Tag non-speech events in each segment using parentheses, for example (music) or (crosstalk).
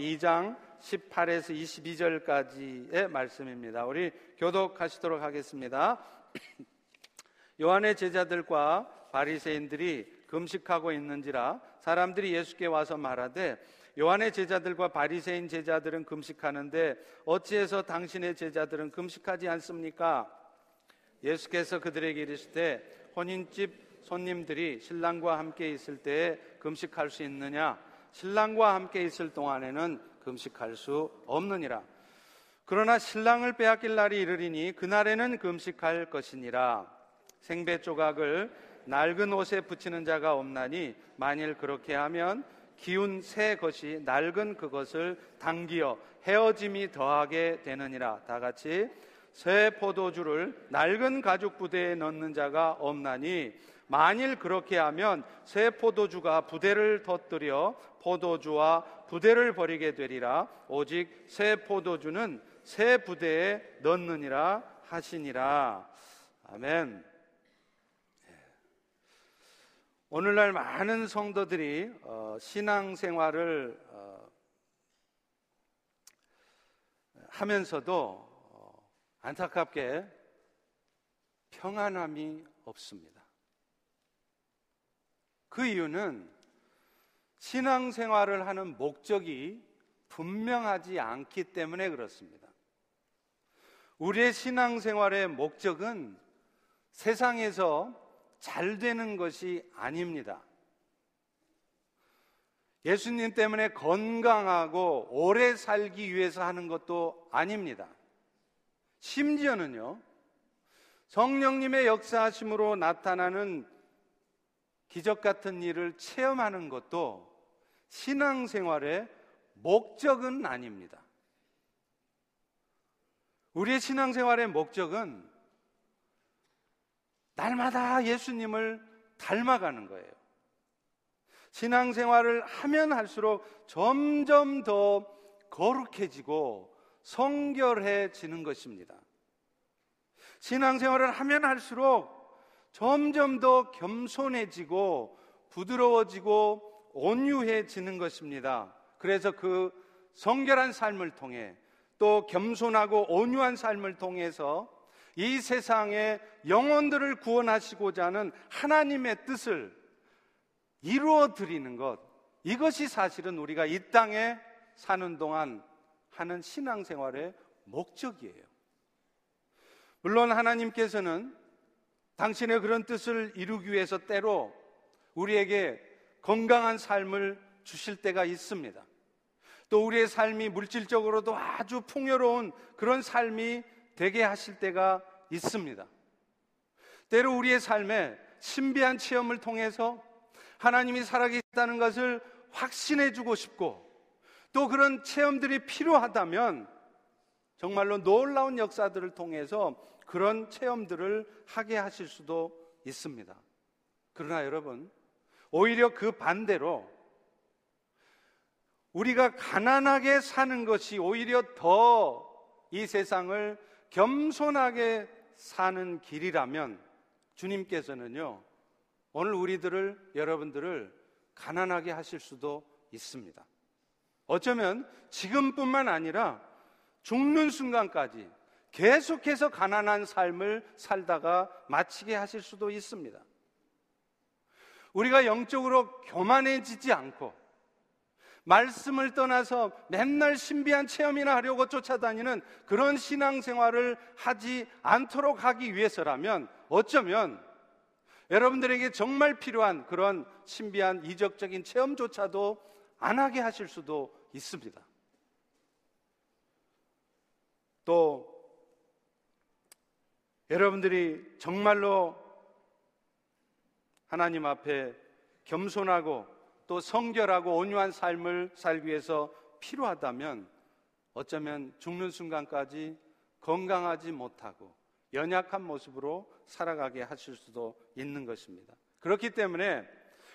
2장 18에서 22절까지의 말씀입니다. 우리 교독하시도록 하겠습니다. (clears throat) 요한의 제자들과 바리새인들이 금식하고 있는지라 사람들이 예수께 와서 말하되 요한의 제자들과 바리새인 제자들은 금식하는데 어찌해서 당신의 제자들은 금식하지 않습니까? 예수께서 그들에게 이르시되 혼인집 손님들이 신랑과 함께 있을 때에 금식할 수 있느냐? 신랑과 함께 있을 동안에는 금식할 수 없느니라. 그러나 신랑을 빼앗길 날이 이르리니 그날에는 금식할 것이니라. 생배 조각을 낡은 옷에 붙이는 자가 없나니 만일 그렇게 하면 기운 새 것이 낡은 그것을 당기어 헤어짐이 더하게 되느니라. 다 같이 새 포도주를 낡은 가죽 부대에 넣는 자가 없나니 만일 그렇게 하면 새 포도주가 부대를 터뜨려 포도주와 부대를 버리게 되리라 오직 새 포도주는 새 부대에 넣느니라 하시니라 아멘. 오늘날 많은 성도들이 어, 신앙생활을 어, 하면서도 어, 안타깝게 평안함이 없습니다. 그 이유는 신앙생활을 하는 목적이 분명하지 않기 때문에 그렇습니다. 우리의 신앙생활의 목적은 세상에서 잘 되는 것이 아닙니다. 예수님 때문에 건강하고 오래 살기 위해서 하는 것도 아닙니다. 심지어는요, 성령님의 역사하심으로 나타나는 기적 같은 일을 체험하는 것도 신앙생활의 목적은 아닙니다. 우리의 신앙생활의 목적은 날마다 예수님을 닮아가는 거예요. 신앙생활을 하면 할수록 점점 더 거룩해지고 성결해지는 것입니다. 신앙생활을 하면 할수록 점점 더 겸손해지고 부드러워지고 온유해지는 것입니다. 그래서 그 성결한 삶을 통해 또 겸손하고 온유한 삶을 통해서 이 세상의 영혼들을 구원하시고자 하는 하나님의 뜻을 이루어 드리는 것. 이것이 사실은 우리가 이 땅에 사는 동안 하는 신앙생활의 목적이에요. 물론 하나님께서는 당신의 그런 뜻을 이루기 위해서 때로 우리에게 건강한 삶을 주실 때가 있습니다. 또 우리의 삶이 물질적으로도 아주 풍요로운 그런 삶이 되게 하실 때가 있습니다. 때로 우리의 삶에 신비한 체험을 통해서 하나님이 살아계시다는 것을 확신해 주고 싶고 또 그런 체험들이 필요하다면 정말로 놀라운 역사들을 통해서 그런 체험들을 하게 하실 수도 있습니다. 그러나 여러분, 오히려 그 반대로 우리가 가난하게 사는 것이 오히려 더 이 세상을 겸손하게 사는 길이라면 주님께서는요, 오늘 우리들을, 여러분들을 가난하게 하실 수도 있습니다. 어쩌면 지금뿐만 아니라 죽는 순간까지 계속해서 가난한 삶을 살다가 마치게 하실 수도 있습니다. 우리가 영적으로 교만해지지 않고 말씀을 떠나서 맨날 신비한 체험이나 하려고 쫓아다니는 그런 신앙생활을 하지 않도록 하기 위해서라면 어쩌면 여러분들에게 정말 필요한 그런 신비한 이적적인 체험조차도 안 하게 하실 수도 있습니다. 또 여러분들이 정말로 하나님 앞에 겸손하고 또 성결하고 온유한 삶을 살기 위해서 필요하다면 어쩌면 죽는 순간까지 건강하지 못하고 연약한 모습으로 살아가게 하실 수도 있는 것입니다. 그렇기 때문에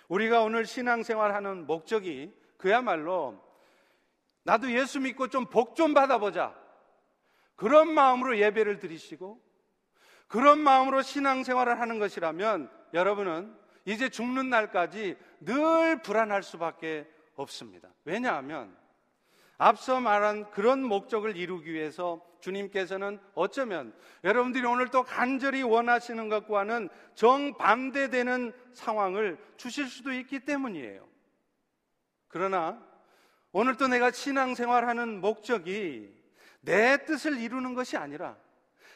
우리가 오늘 신앙생활하는 목적이 그야말로 나도 예수 믿고 좀 복좀 받아보자. 그런 마음으로 예배를 드리시고 그런 마음으로 신앙생활을 하는 것이라면 여러분은 이제 죽는 날까지 늘 불안할 수밖에 없습니다. 왜냐하면 앞서 말한 그런 목적을 이루기 위해서 주님께서는 어쩌면 여러분들이 오늘 또 간절히 원하시는 것과는 정반대되는 상황을 주실 수도 있기 때문이에요. 그러나 오늘 또 내가 신앙생활하는 목적이 내 뜻을 이루는 것이 아니라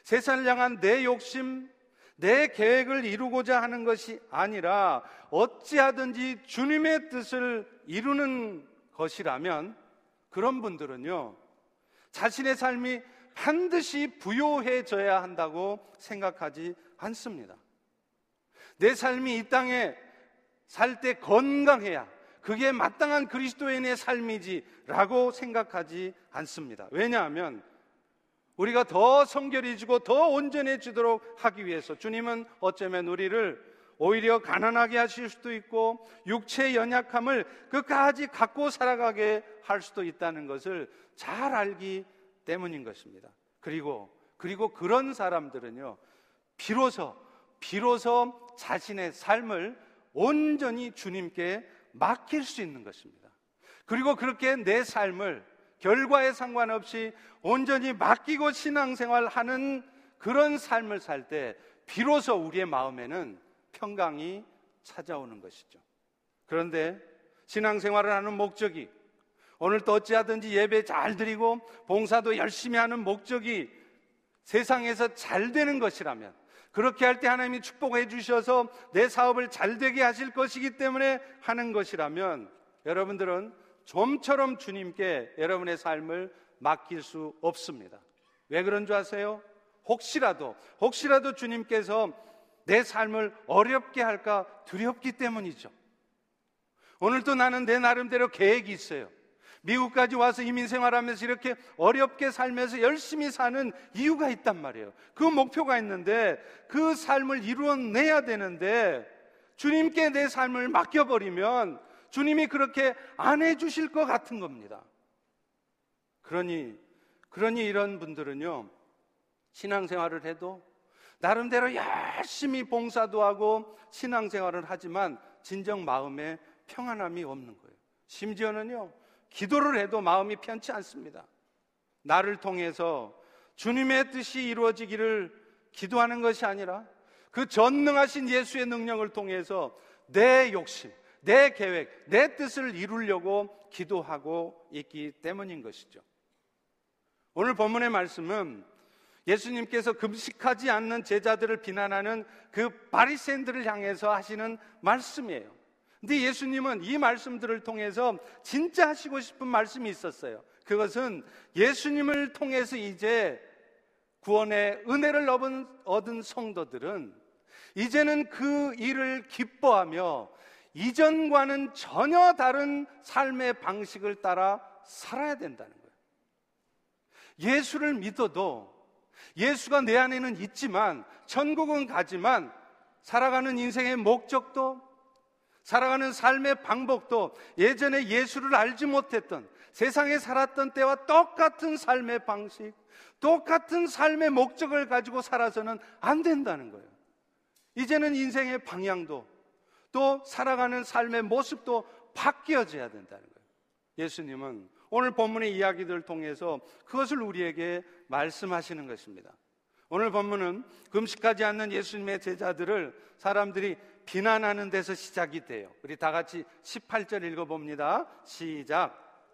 세상을 향한 내 욕심, 내 계획을 이루고자 하는 것이 아니라 어찌하든지 주님의 뜻을 이루는 것이라면 그런 분들은요, 자신의 삶이 반드시 부요해져야 한다고 생각하지 않습니다. 내 삶이 이 땅에 살 때 건강해야 그게 마땅한 그리스도인의 삶이지라고 생각하지 않습니다. 왜냐하면 우리가 더 성결해지고 더 온전해지도록 하기 위해서 주님은 어쩌면 우리를 오히려 가난하게 하실 수도 있고 육체의 연약함을 끝까지 갖고 살아가게 할 수도 있다는 것을 잘 알기 때문인 것입니다. 그리고 그리고 그런 사람들은요. 비로소 비로소 자신의 삶을 온전히 주님께 맡길 수 있는 것입니다. 그리고 그렇게 내 삶을 결과에 상관없이 온전히 맡기고 신앙생활하는 그런 삶을 살 때 비로소 우리의 마음에는 평강이 찾아오는 것이죠. 그런데 신앙생활을 하는 목적이 오늘 또 어찌하든지 예배 잘 드리고 봉사도 열심히 하는 목적이 세상에서 잘 되는 것이라면 그렇게 할 때 하나님이 축복해 주셔서 내 사업을 잘 되게 하실 것이기 때문에 하는 것이라면 여러분들은 좀처럼 주님께 여러분의 삶을 맡길 수 없습니다. 왜 그런 줄 아세요? 혹시라도, 혹시라도 주님께서 내 삶을 어렵게 할까 두렵기 때문이죠. 오늘도 나는 내 나름대로 계획이 있어요. 미국까지 와서 이민 생활하면서 이렇게 어렵게 살면서 열심히 사는 이유가 있단 말이에요. 그 목표가 있는데 그 삶을 이루어내야 되는데 주님께 내 삶을 맡겨버리면 주님이 그렇게 안 해주실 것 같은 겁니다. 그러니, 그러니 이런 분들은요, 신앙생활을 해도 나름대로 열심히 봉사도 하고 신앙생활을 하지만 진정 마음에 평안함이 없는 거예요. 심지어는요, 기도를 해도 마음이 편치 않습니다. 나를 통해서 주님의 뜻이 이루어지기를 기도하는 것이 아니라 그 전능하신 예수의 능력을 통해서 내 욕심, 내 계획, 내 뜻을 이루려고 기도하고 있기 때문인 것이죠. 오늘 본문의 말씀은 예수님께서 금식하지 않는 제자들을 비난하는 그 바리새인들을 향해서 하시는 말씀이에요. 근데 예수님은 이 말씀들을 통해서 진짜 하시고 싶은 말씀이 있었어요. 그것은 예수님을 통해서 이제 구원의 은혜를 얻은 성도들은 이제는 그 일을 기뻐하며 이전과는 전혀 다른 삶의 방식을 따라 살아야 된다는 거예요. 예수를 믿어도 예수가 내 안에는 있지만 천국은 가지만 살아가는 인생의 목적도 살아가는 삶의 방법도 예전에 예수를 알지 못했던 세상에 살았던 때와 똑같은 삶의 방식, 똑같은 삶의 목적을 가지고 살아서는 안 된다는 거예요. 이제는 인생의 방향도 또 살아가는 삶의 모습도 바뀌어져야 된다는 거예요. 예수님은 오늘 본문의 이야기들을 통해서 그것을 우리에게 말씀하시는 것입니다. 오늘 본문은 금식하지 않는 예수님의 제자들을 사람들이 비난하는 데서 시작이 돼요. 우리 다 같이 18절 읽어봅니다. 시작.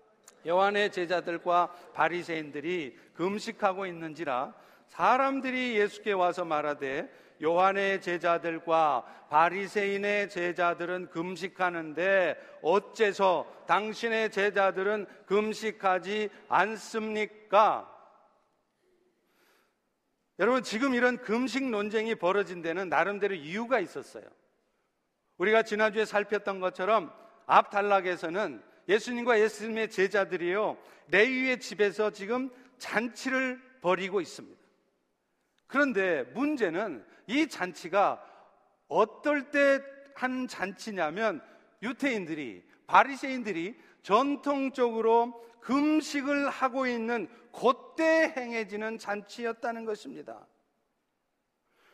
요한의 제자들과 바리새인들이 금식하고 있는지라 사람들이 예수께 와서 말하되 요한의 제자들과 바리새인의 제자들은 금식하는데 어째서 당신의 제자들은 금식하지 않습니까? 여러분 지금 이런 금식 논쟁이 벌어진 데는 나름대로 이유가 있었어요. 우리가 지난주에 살폈던 것처럼 앞 단락에서는 예수님과 예수님의 제자들이요 레위의 집에서 지금 잔치를 벌이고 있습니다. 그런데 문제는 이 잔치가 어떨 때 한 잔치냐면 유태인들이 바리새인들이 전통적으로 금식을 하고 있는 그때 행해지는 잔치였다는 것입니다.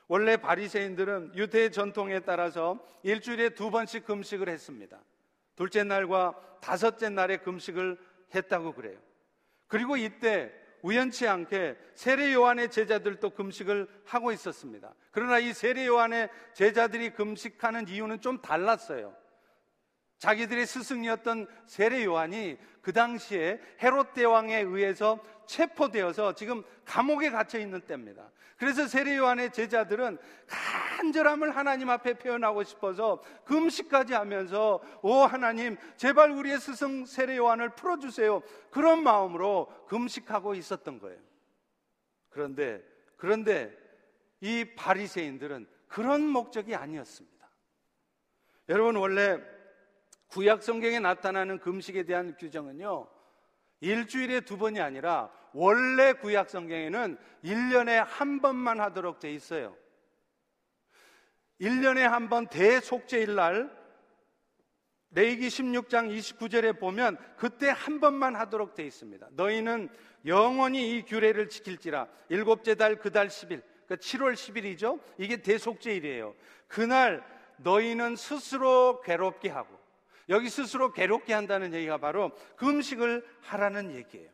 원래 바리새인들은 유대 전통에 따라서 일주일에 두 번씩 금식을 했습니다. 둘째 날과 다섯째 날에 금식을 했다고 그래요. 그리고 이때 우연치 않게 세례 요한의 제자들도 금식을 하고 있었습니다. 그러나 이 세례 요한의 제자들이 금식하는 이유는 좀 달랐어요. 자기들의 스승이었던 세례 요한이 그 당시에 헤롯 대왕에 의해서 체포되어서 지금 감옥에 갇혀 있는 때입니다. 그래서 세례 요한의 제자들은 간절함을 하나님 앞에 표현하고 싶어서 금식까지 하면서 오 하나님 제발 우리의 스승 세례 요한을 풀어 주세요. 그런 마음으로 금식하고 있었던 거예요. 그런데 그런데 이 바리새인들은 그런 목적이 아니었습니다. 여러분 원래 구약 성경에 나타나는 금식에 대한 규정은요. 일주일에 두 번이 아니라 원래 구약 성경에는 1년에 한 번만 하도록 돼 있어요. 1년에 한 번 대속죄일 날 레이기 16장 29절에 보면 그때 한 번만 하도록 돼 있습니다. 너희는 영원히 이 규례를 지킬지라 일곱째 달 그 달 10일 그러니까 7월 10일이죠. 이게 대속죄일이에요. 그날 너희는 스스로 괴롭게 하고 여기 스스로 괴롭게 한다는 얘기가 바로 금식을 하라는 얘기예요.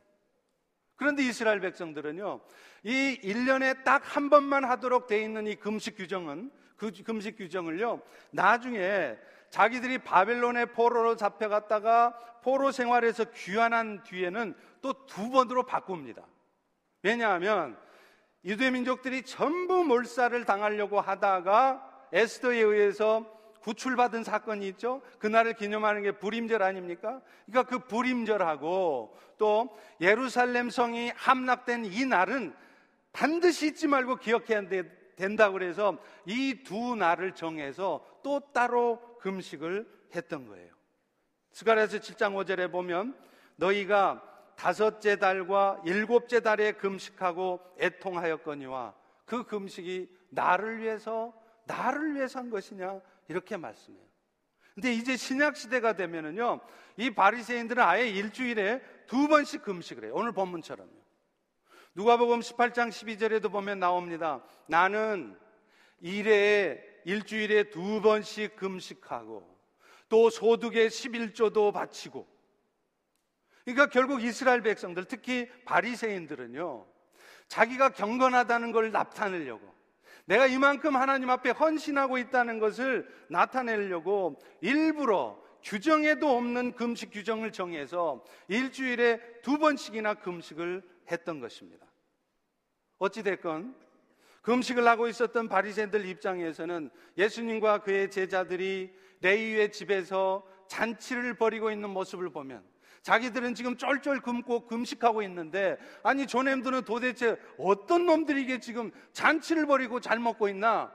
그런데 이스라엘 백성들은요, 이 1년에 딱 한 번만 하도록 돼 있는 이 금식 규정은, 그 금식 규정을요, 나중에 자기들이 바벨론의 포로로 잡혀갔다가 포로 생활에서 귀환한 뒤에는 또 두 번으로 바꿉니다. 왜냐하면 유대 민족들이 전부 몰살을 당하려고 하다가 에스더에 의해서 구출받은 사건이 있죠. 그날을 기념하는 게 불임절 아닙니까? 그러니까 그 불임절하고 또 예루살렘 성이 함락된 이 날은 반드시 잊지 말고 기억해야 된다고 그래서 이 두 날을 정해서 또 따로 금식을 했던 거예요. 스가랴서 7장 5절에 보면 너희가 다섯째 달과 일곱째 달에 금식하고 애통하였거니와 그 금식이 나를 위해서 나를 위해서 한 것이냐 이렇게 말씀해요. 근데 이제 신약 시대가 되면은요, 이 바리새인들은 아예 일주일에 두 번씩 금식을 해요. 오늘 본문처럼요. 누가복음 18장 12절에도 보면 나옵니다. 나는 일에 일주일에 두 번씩 금식하고 또 소득의 11조도 바치고 그러니까 결국 이스라엘 백성들 특히 바리새인들은요. 자기가 경건하다는 걸 나타내려고 내가 이만큼 하나님 앞에 헌신하고 있다는 것을 나타내려고 일부러 규정에도 없는 금식 규정을 정해서 일주일에 두 번씩이나 금식을 했던 것입니다. 어찌됐건 금식을 하고 있었던 바리새인들 입장에서는 예수님과 그의 제자들이 레위의 집에서 잔치를 벌이고 있는 모습을 보면 자기들은 지금 쫄쫄 굶고 금식하고 있는데 아니 조냄들은 도대체 어떤 놈들이 이게 지금 잔치를 벌이고 잘 먹고 있나?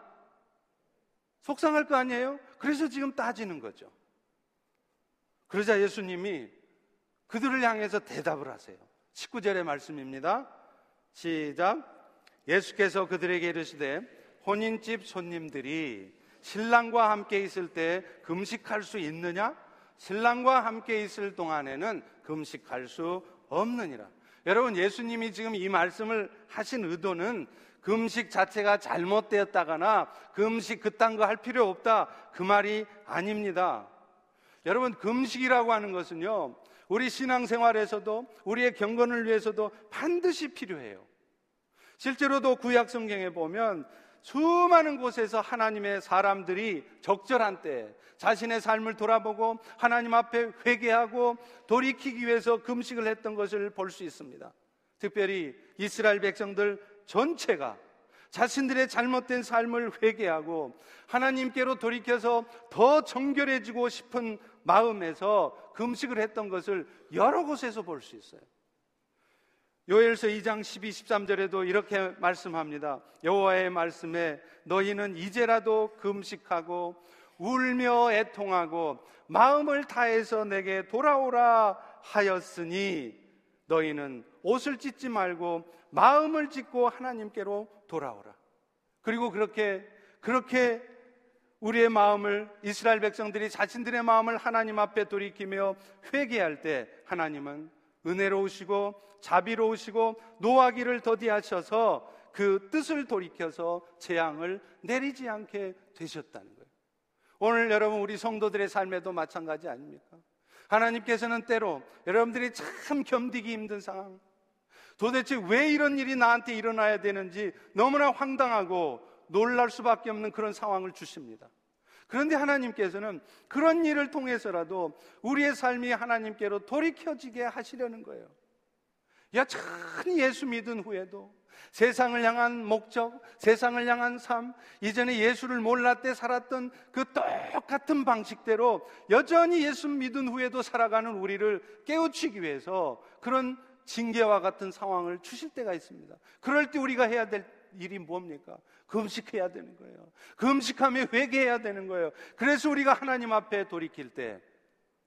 속상할 거 아니에요? 그래서 지금 따지는 거죠. 그러자 예수님이 그들을 향해서 대답을 하세요. 19절의 말씀입니다. 시작. 예수께서 그들에게 이르시되 혼인집 손님들이 신랑과 함께 있을 때 금식할 수 있느냐? 신랑과 함께 있을 동안에는 금식할 수 없느니라. 여러분, 예수님이 지금 이 말씀을 하신 의도는 금식 자체가 잘못되었다거나 금식 그딴 거 할 필요 없다. 그 말이 아닙니다. 여러분, 금식이라고 하는 것은요, 우리 신앙생활에서도 우리의 경건을 위해서도 반드시 필요해요. 실제로도 구약 성경에 보면 수많은 곳에서 하나님의 사람들이 적절한 때 자신의 삶을 돌아보고 하나님 앞에 회개하고 돌이키기 위해서 금식을 했던 것을 볼 수 있습니다. 특별히 이스라엘 백성들 전체가 자신들의 잘못된 삶을 회개하고 하나님께로 돌이켜서 더 정결해지고 싶은 마음에서 금식을 했던 것을 여러 곳에서 볼 수 있어요. 요엘서 2장 12, 13절에도 이렇게 말씀합니다. 여호와의 말씀에 너희는 이제라도 금식하고 울며 애통하고 마음을 다해서 내게 돌아오라 하였으니 너희는 옷을 찢지 말고 마음을 찢고 하나님께로 돌아오라. 그리고 그렇게 그렇게 우리의 마음을 이스라엘 백성들이 자신들의 마음을 하나님 앞에 돌이키며 회개할 때 하나님은 은혜로우시고 자비로우시고 노하기를 더디하셔서 그 뜻을 돌이켜서 재앙을 내리지 않게 되셨다는 거예요. 오늘 여러분 우리 성도들의 삶에도 마찬가지 아닙니까? 하나님께서는 때로 여러분들이 참 견디기 힘든 상황, 도대체 왜 이런 일이 나한테 일어나야 되는지 너무나 황당하고 놀랄 수밖에 없는 그런 상황을 주십니다. 그런데 하나님께서는 그런 일을 통해서라도 우리의 삶이 하나님께로 돌이켜지게 하시려는 거예요. 여전히 예수 믿은 후에도 세상을 향한 목적, 세상을 향한 삶, 이전에 예수를 몰랐때 살았던 그 똑같은 방식대로 여전히 예수 믿은 후에도 살아가는 우리를 깨우치기 위해서 그런 징계와 같은 상황을 주실 때가 있습니다. 그럴 때 우리가 해야 될 일이 뭡니까? 금식해야 되는 거예요. 금식하며 회개해야 되는 거예요. 그래서 우리가 하나님 앞에 돌이킬 때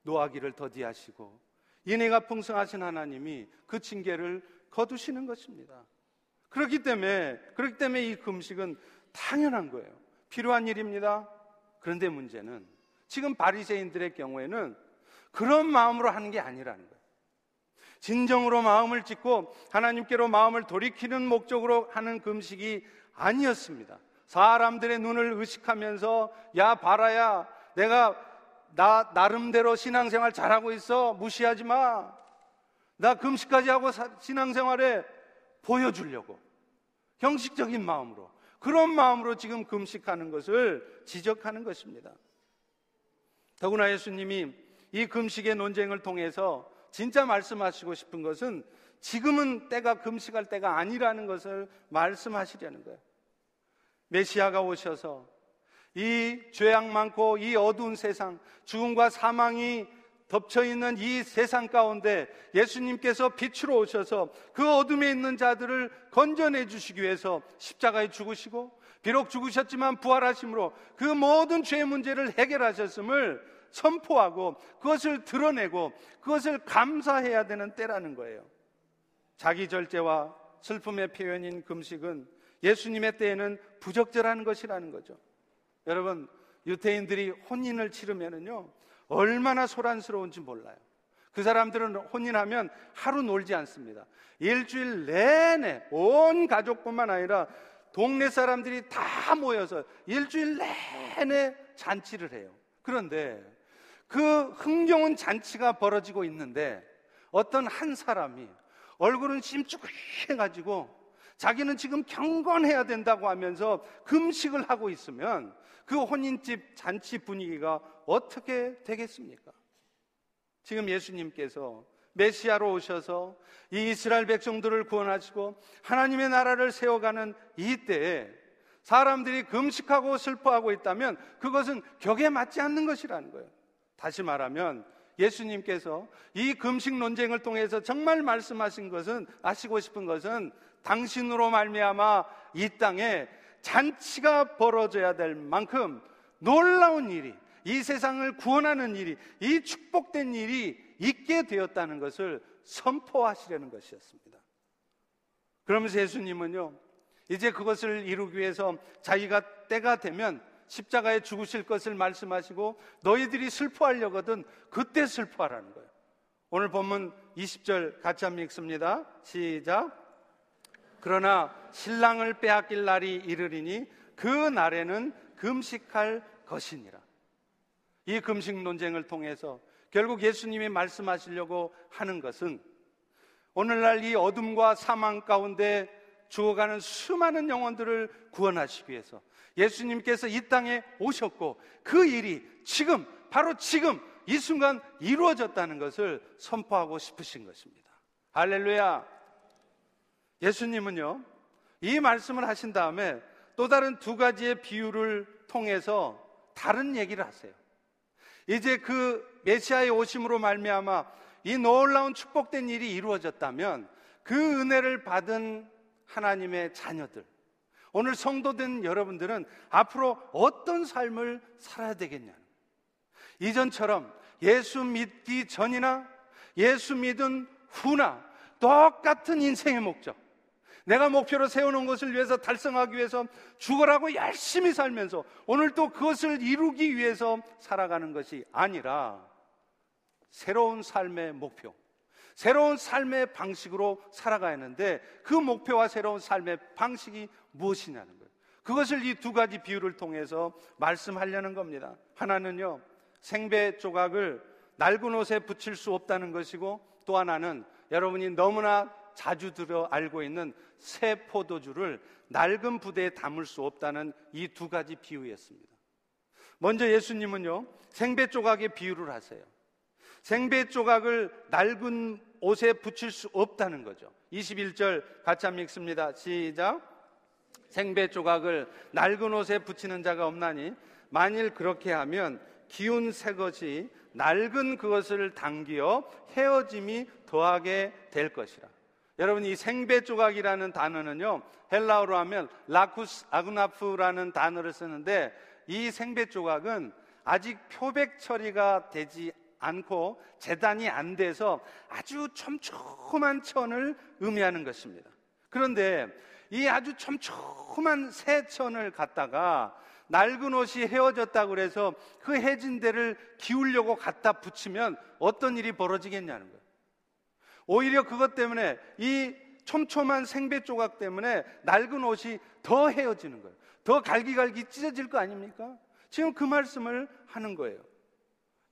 노하기를 더디하시고 인애가 풍성하신 하나님이 그 징계를 거두시는 것입니다. 그렇기 때문에 그렇기 때문에 이 금식은 당연한 거예요. 필요한 일입니다. 그런데 문제는 지금 바리새인들의 경우에는 그런 마음으로 하는 게 아니라는 거예요. 진정으로 마음을 짓고 하나님께로 마음을 돌이키는 목적으로 하는 금식이 아니었습니다. 사람들의 눈을 의식하면서 야 봐라야 내가 나 나름대로 신앙생활 잘하고 있어 무시하지 마. 나 금식까지 하고 신앙생활에 보여주려고 형식적인 마음으로 그런 마음으로 지금 금식하는 것을 지적하는 것입니다. 더구나 예수님이 이 금식의 논쟁을 통해서 진짜 말씀하시고 싶은 것은 지금은 때가 금식할 때가 아니라는 것을 말씀하시려는 거예요. 메시아가 오셔서 이 죄악 많고 이 어두운 세상, 죽음과 사망이 덮쳐 있는 이 세상 가운데 예수님께서 빛으로 오셔서 그 어둠에 있는 자들을 건져내 주시기 위해서 십자가에 죽으시고 비록 죽으셨지만 부활하심으로 그 모든 죄 문제를 해결하셨음을 선포하고 그것을 드러내고 그것을 감사해야 되는 때라는 거예요. 자기 절제와 슬픔의 표현인 금식은 예수님의 때에는 부적절한 것이라는 거죠. 여러분, 유태인들이 혼인을 치르면은요, 얼마나 소란스러운지 몰라요. 그 사람들은 혼인하면 하루 놀지 않습니다. 일주일 내내 온 가족뿐만 아니라 동네 사람들이 다 모여서 일주일 내내 잔치를 해요. 그런데 그 흥겨운 잔치가 벌어지고 있는데 어떤 한 사람이 얼굴은 심쭈해가지고 자기는 지금 경건해야 된다고 하면서 금식을 하고 있으면 그 혼인집 잔치 분위기가 어떻게 되겠습니까? 지금 예수님께서 메시아로 오셔서 이 이스라엘 백성들을 구원하시고 하나님의 나라를 세워가는 이때에 사람들이 금식하고 슬퍼하고 있다면 그것은 격에 맞지 않는 것이라는 거예요. 다시 말하면 예수님께서 이 금식 논쟁을 통해서 정말 말씀하신 것은 아시고 싶은 것은 당신으로 말미암아 이 땅에 잔치가 벌어져야 될 만큼 놀라운 일이 이 세상을 구원하는 일이 이 축복된 일이 있게 되었다는 것을 선포하시려는 것이었습니다. 그러면서 예수님은요, 이제 그것을 이루기 위해서 자기가 때가 되면 십자가에 죽으실 것을 말씀하시고 너희들이 슬퍼하려거든 그때 슬퍼하라는 거예요. 오늘 본문 20절 같이 한번 읽습니다. 시작. 그러나 신랑을 빼앗길 날이 이르리니 그 날에는 금식할 것이니라. 이 금식 논쟁을 통해서 결국 예수님이 말씀하시려고 하는 것은 오늘날 이 어둠과 사망 가운데 죽어가는 수많은 영혼들을 구원하시기 위해서 예수님께서 이 땅에 오셨고 그 일이 지금, 바로 지금 이 순간 이루어졌다는 것을 선포하고 싶으신 것입니다. 할렐루야. 예수님은요, 이 말씀을 하신 다음에 또 다른 두 가지의 비유를 통해서 다른 얘기를 하세요. 이제 그 메시아의 오심으로 말미암아 이 놀라운 축복된 일이 이루어졌다면 그 은혜를 받은 하나님의 자녀들, 오늘 성도된 여러분들은 앞으로 어떤 삶을 살아야 되겠냐? 이전처럼 예수 믿기 전이나 예수 믿은 후나 똑같은 인생의 목적, 내가 목표로 세워놓은 것을 위해서 달성하기 위해서 죽어라고 열심히 살면서 오늘 또 그것을 이루기 위해서 살아가는 것이 아니라 새로운 삶의 목표, 새로운 삶의 방식으로 살아가야 하는데 그 목표와 새로운 삶의 방식이 무엇이냐는 거예요. 그것을 이 두 가지 비유를 통해서 말씀하려는 겁니다. 하나는요, 생배 조각을 낡은 옷에 붙일 수 없다는 것이고 또 하나는 여러분이 너무나 자주 들어 알고 있는 새 포도주를 낡은 부대에 담을 수 없다는 이 두 가지 비유였습니다. 먼저 예수님은요, 생배 조각의 비유를 하세요. 생배 조각을 낡은 옷에 붙일 수 없다는 거죠. 21절 같이 한번 읽습니다. 시작. 생배 조각을 낡은 옷에 붙이는 자가 없나니 만일 그렇게 하면 기운 새 것이 낡은 그것을 당기어 헤어짐이 더하게 될 것이라. 여러분 이 생배 조각이라는 단어는요 헬라어로 하면 라쿠스 아그나프라는 단어를 쓰는데 이 생배 조각은 아직 표백 처리가 되지 않고 재단이 안 돼서 아주 촘촘한 천을 의미하는 것입니다. 그런데 이 아주 촘촘한 새 천을 갖다가 낡은 옷이 헤어졌다고 그래서 그 해진 데를 기울려고 갖다 붙이면 어떤 일이 벌어지겠냐는 거예요. 오히려 그것 때문에 이 촘촘한 생배 조각 때문에 낡은 옷이 더 헤어지는 거예요. 더 갈기갈기 찢어질 거 아닙니까? 지금 그 말씀을 하는 거예요.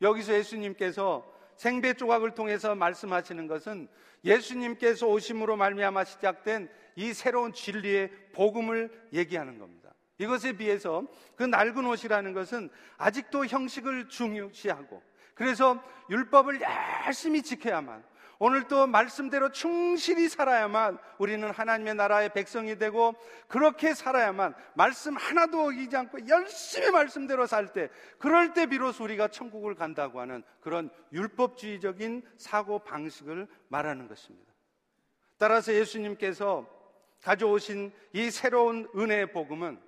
여기서 예수님께서 생배 조각을 통해서 말씀하시는 것은 예수님께서 오심으로 말미암아 시작된 이 새로운 진리의 복음을 얘기하는 겁니다. 이것에 비해서 그 낡은 옷이라는 것은 아직도 형식을 중요시하고 그래서 율법을 열심히 지켜야만 오늘 또 말씀대로 충실히 살아야만 우리는 하나님의 나라의 백성이 되고 그렇게 살아야만 말씀 하나도 어기지 않고 열심히 말씀대로 살 때 그럴 때 비로소 우리가 천국을 간다고 하는 그런 율법주의적인 사고 방식을 말하는 것입니다. 따라서 예수님께서 가져오신 이 새로운 은혜의 복음은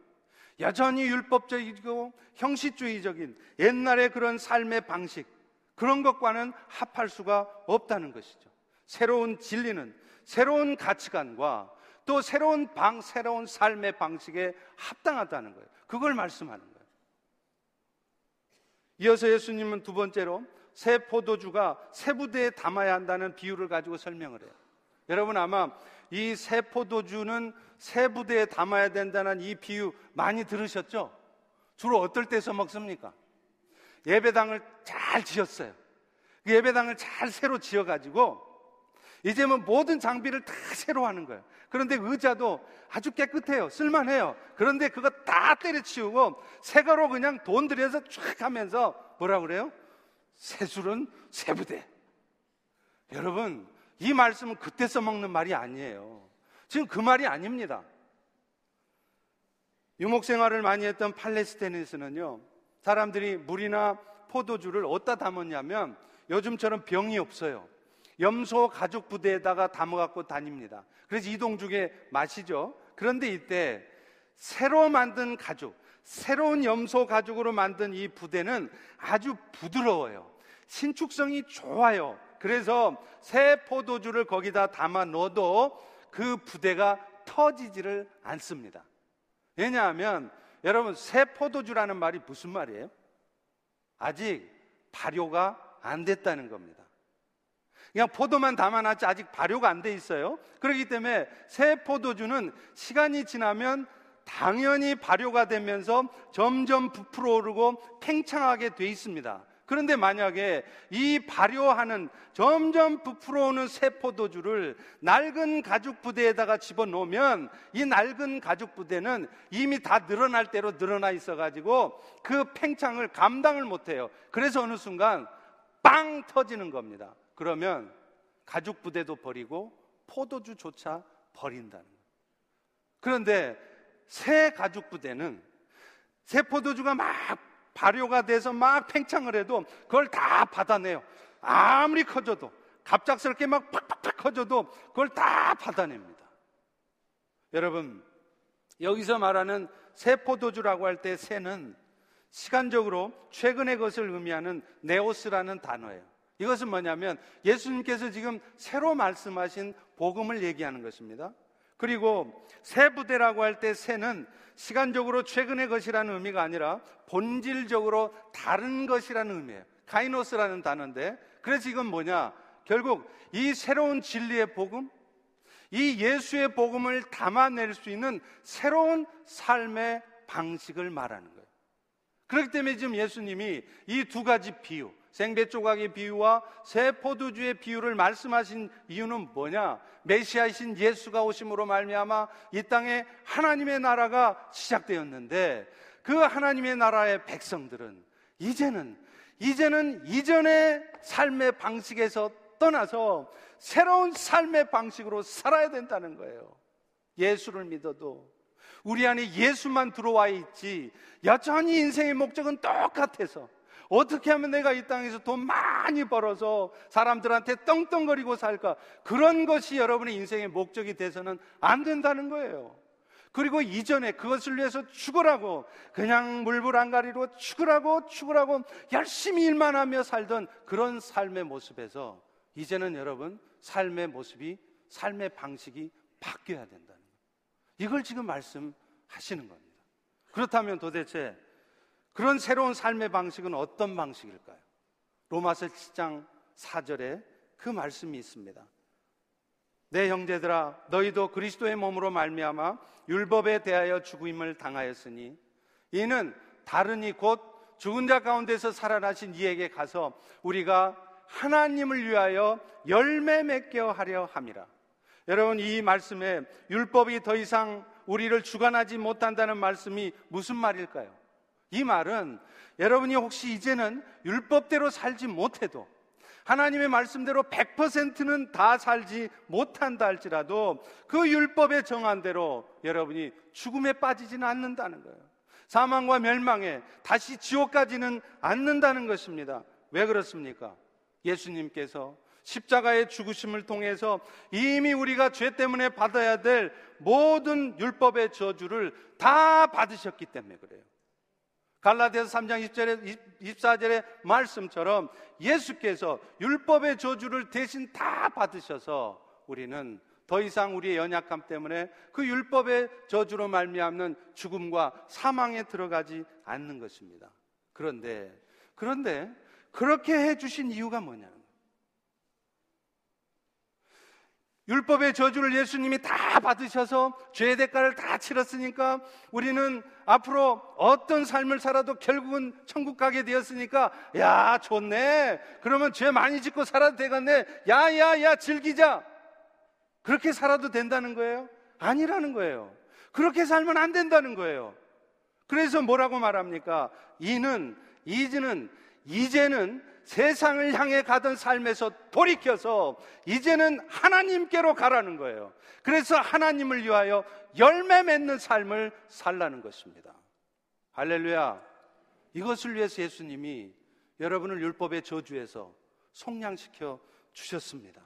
여전히 율법적이고 형식주의적인 옛날의 그런 삶의 방식 그런 것과는 합할 수가 없다는 것이죠. 새로운 진리는 새로운 가치관과 또 새로운 방, 새로운 삶의 방식에 합당하다는 거예요. 그걸 말씀하는 거예요. 이어서 예수님은 두 번째로 새 포도주가 새 부대에 담아야 한다는 비유를 가지고 설명을 해요. 여러분 아마 이 새 포도주는 새 부대에 담아야 된다는 이 비유 많이 들으셨죠? 주로 어떨 때서 먹습니까? 예배당을 잘 지었어요. 그 예배당을 잘 새로 지어가지고 이제 뭐 모든 장비를 다 새로 하는 거예요. 그런데 의자도 아주 깨끗해요. 쓸만해요. 그런데 그거 다 때려치우고 새거로 그냥 돈 들여서 쫙 하면서 뭐라 그래요? 새술은 새부대. 여러분, 이 말씀은 그때 써먹는 말이 아니에요. 지금 그 말이 아닙니다. 유목 생활을 많이 했던 팔레스타인에서는요, 사람들이 물이나 포도주를 어디다 담았냐면 요즘처럼 병이 없어요. 염소 가죽 부대에다가 담아갖고 다닙니다. 그래서 이동 중에 마시죠. 그런데 이때 새로 만든 가죽, 새로운 염소 가죽으로 만든 이 부대는 아주 부드러워요. 신축성이 좋아요. 그래서 새 포도주를 거기다 담아 넣어도 그 부대가 터지지를 않습니다. 왜냐하면 여러분 새 포도주라는 말이 무슨 말이에요? 아직 발효가 안 됐다는 겁니다. 그냥 포도만 담아놨지 아직 발효가 안 돼 있어요. 그렇기 때문에 새 포도주는 시간이 지나면 당연히 발효가 되면서 점점 부풀어 오르고 팽창하게 돼 있습니다. 그런데 만약에 이 발효하는 점점 부풀어오는 새 포도주를 낡은 가죽 부대에다가 집어넣으면 이 낡은 가죽 부대는 이미 다 늘어날 대로 늘어나 있어가지고 그 팽창을 감당을 못해요. 그래서 어느 순간 빵 터지는 겁니다. 그러면 가죽 부대도 버리고 포도주조차 버린다는 거예요. 그런데 새 가죽 부대는 새 포도주가 막 발효가 돼서 막 팽창을 해도 그걸 다 받아내요. 아무리 커져도 갑작스럽게 막 팍팍팍 커져도 그걸 다 받아냅니다. 여러분 여기서 말하는 새 포도주라고 할 때 새는 시간적으로 최근의 것을 의미하는 네오스라는 단어예요. 이것은 뭐냐면 예수님께서 지금 새로 말씀하신 복음을 얘기하는 것입니다. 그리고 새 부대라고 할 때 새는 시간적으로 최근의 것이라는 의미가 아니라 본질적으로 다른 것이라는 의미예요. 가이노스라는 단어인데 그래서 이건 뭐냐? 결국 이 새로운 진리의 복음, 이 예수의 복음을 담아낼 수 있는 새로운 삶의 방식을 말하는 거예요. 그렇기 때문에 지금 예수님이 이 두 가지 비유, 생배 조각의 비유와 새 포도주의 비유를 말씀하신 이유는 뭐냐? 메시아이신 예수가 오심으로 말미암아 이 땅에 하나님의 나라가 시작되었는데 그 하나님의 나라의 백성들은 이제는 이제는 이전의 삶의 방식에서 떠나서 새로운 삶의 방식으로 살아야 된다는 거예요. 예수를 믿어도 우리 안에 예수만 들어와 있지 여전히 인생의 목적은 똑같아서 어떻게 하면 내가 이 땅에서 돈 많이 벌어서 사람들한테 떵떵거리고 살까? 그런 것이 여러분의 인생의 목적이 돼서는 안 된다는 거예요. 그리고 이전에 그것을 위해서 죽으라고 그냥 물불안가리로 죽으라고 죽으라고 열심히 일만 하며 살던 그런 삶의 모습에서 이제는 여러분 삶의 모습이 삶의 방식이 바뀌어야 된다는 거예요. 이걸 지금 말씀하시는 겁니다. 그렇다면 도대체 그런 새로운 삶의 방식은 어떤 방식일까요? 로마서 7장 4절에 그 말씀이 있습니다. 내 형제들아 너희도 그리스도의 몸으로 말미암아 율법에 대하여 죽음을 당하였으니 이는 다른 이곧 죽은 자 가운데서 살아나신 이에게 가서 우리가 하나님을 위하여 열매 맺게 하려 함이라. 여러분 이 말씀에 율법이 더 이상 우리를 주관하지 못한다는 말씀이 무슨 말일까요? 이 말은 여러분이 혹시 이제는 율법대로 살지 못해도 하나님의 말씀대로 100%는 다 살지 못한다 할지라도 그 율법에 정한 대로 여러분이 죽음에 빠지지는 않는다는 거예요. 사망과 멸망에 다시 지옥까지는 않는다는 것입니다. 왜 그렇습니까? 예수님께서 십자가의 죽으심을 통해서 이미 우리가 죄 때문에 받아야 될 모든 율법의 저주를 다 받으셨기 때문에 그래요. 갈라디아서 3장 20절에 24절의 말씀처럼 예수께서 율법의 저주를 대신 다 받으셔서 우리는 더 이상 우리의 연약함 때문에 그 율법의 저주로 말미암는 죽음과 사망에 들어가지 않는 것입니다. 그런데 그런데 그렇게 해 주신 이유가 뭐냐는 거예요. 율법의 저주를 예수님이 다 받으셔서 죄의 대가를 다 치렀으니까 우리는 앞으로 어떤 삶을 살아도 결국은 천국 가게 되었으니까 야 좋네. 그러면 죄 많이 짓고 살아도 되겠네. 야야야 즐기자. 그렇게 살아도 된다는 거예요? 아니라는 거예요. 그렇게 살면 안 된다는 거예요. 그래서 뭐라고 말합니까? 이는 이제는 이제는 세상을 향해 가던 삶에서 돌이켜서 이제는 하나님께로 가라는 거예요. 그래서 하나님을 위하여 열매 맺는 삶을 살라는 것입니다. 할렐루야. 이것을 위해서 예수님이 여러분을 율법의 저주에서 속량시켜 주셨습니다.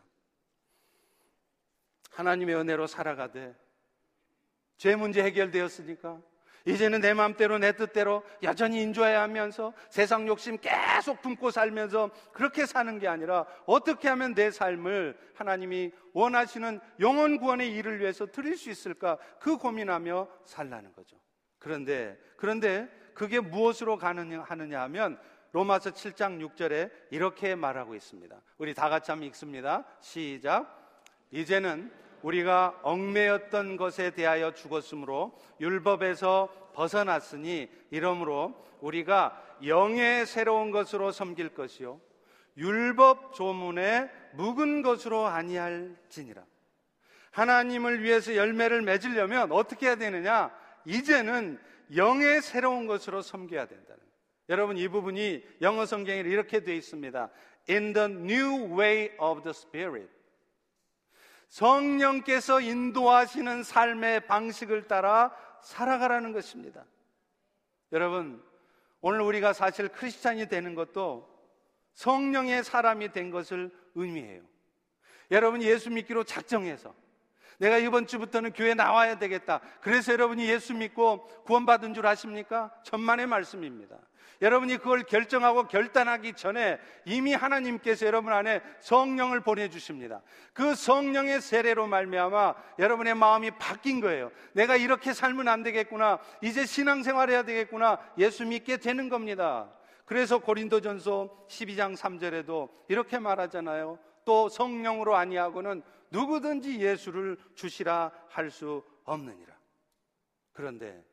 하나님의 은혜로 살아가되 죄 문제 해결되었으니까 이제는 내 마음대로 내 뜻대로 여전히 인조해야 하면서 세상 욕심 계속 품고 살면서 그렇게 사는 게 아니라 어떻게 하면 내 삶을 하나님이 원하시는 영원 구원의 일을 위해서 드릴 수 있을까 그 고민하며 살라는 거죠. 그런데 그런데 그게 무엇으로 가느냐 하느냐 하면 로마서 7장 6절에 이렇게 말하고 있습니다. 우리 다 같이 한번 읽습니다. 시작. 이제는 우리가 얽매였던 것에 대하여 죽었으므로 율법에서 벗어났으니 이러므로 우리가 영의 새로운 것으로 섬길 것이요 율법 조문에 묵은 것으로 아니할지니라. 하나님을 위해서 열매를 맺으려면 어떻게 해야 되느냐? 이제는 영의 새로운 것으로 섬겨야 된다는. 여러분 이 부분이 영어 성경에 이렇게 되어 있습니다. In the new way of the Spirit. 성령께서 인도하시는 삶의 방식을 따라 살아가라는 것입니다. 여러분, 오늘 우리가 사실 크리스찬이 되는 것도 성령의 사람이 된 것을 의미해요. 여러분 예수 믿기로 작정해서 내가 이번 주부터는 교회 나와야 되겠다. 그래서 여러분이 예수 믿고 구원받은 줄 아십니까? 천만의 말씀입니다. 여러분이 그걸 결정하고 결단하기 전에 이미 하나님께서 여러분 안에 성령을 보내주십니다. 그 성령의 세례로 말미암아 여러분의 마음이 바뀐 거예요. 내가 이렇게 살면 안 되겠구나. 이제 신앙생활 해야 되겠구나. 예수 믿게 되는 겁니다. 그래서 고린도전서 12장 3절에도 이렇게 말하잖아요. 또 성령으로 아니하고는 누구든지 예수를 주시라 할 수 없느니라. 그런데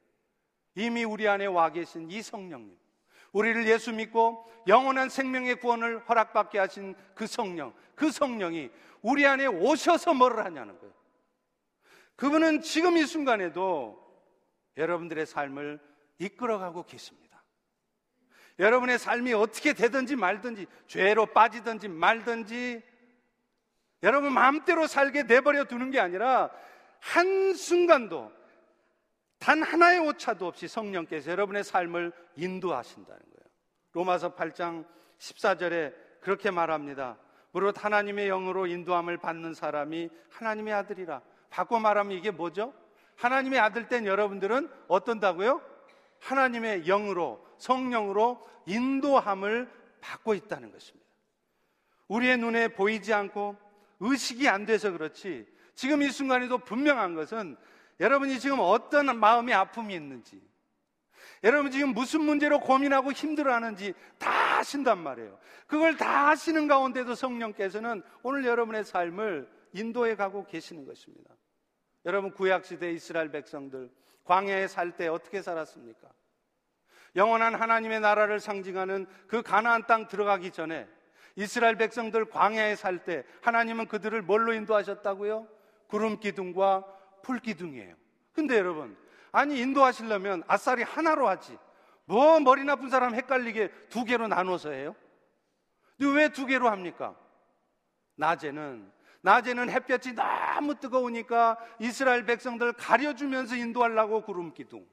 이미 우리 안에 와 계신 이 성령님, 우리를 예수 믿고 영원한 생명의 구원을 허락받게 하신 그 성령, 그 성령이 우리 안에 오셔서 뭐를 하냐는 거예요. 그분은 지금 이 순간에도 여러분들의 삶을 이끌어가고 계십니다. 여러분의 삶이 어떻게 되든지 말든지, 죄로 빠지든지 말든지, 여러분 마음대로 살게 내버려 두는 게 아니라 한순간도 단 하나의 오차도 없이 성령께서 여러분의 삶을 인도하신다는 거예요. 로마서 8장 14절에 그렇게 말합니다. 무릇 하나님의 영으로 인도함을 받는 사람이 하나님의 아들이라. 바꿔 말하면 이게 뭐죠? 하나님의 아들 땐 여러분들은 어떤다고요? 하나님의 영으로, 성령으로 인도함을 받고 있다는 것입니다. 우리의 눈에 보이지 않고 의식이 안 돼서 그렇지 지금 이 순간에도 분명한 것은 여러분이 지금 어떤 마음의 아픔이 있는지 여러분 지금 무슨 문제로 고민하고 힘들어하는지 다 아신단 말이에요. 그걸 다 아시는 가운데도 성령께서는 오늘 여러분의 삶을 인도해 가고 계시는 것입니다. 여러분 구약 시대 이스라엘 백성들 광야에 살 때 어떻게 살았습니까? 영원한 하나님의 나라를 상징하는 그 가나안 땅 들어가기 전에 이스라엘 백성들 광야에 살 때 하나님은 그들을 뭘로 인도하셨다고요? 구름 기둥과 풀 기둥이에요. 근데 여러분, 아니 인도하시려면 아싸리 하나로 하지. 뭐 머리 나쁜 사람 헷갈리게 두 개로 나눠서 해요? 왜두 개로 합니까? 낮에는 낮에는 햇볕이 너무 뜨거우니까 이스라엘 백성들 가려주면서 인도하려고 구름 기둥.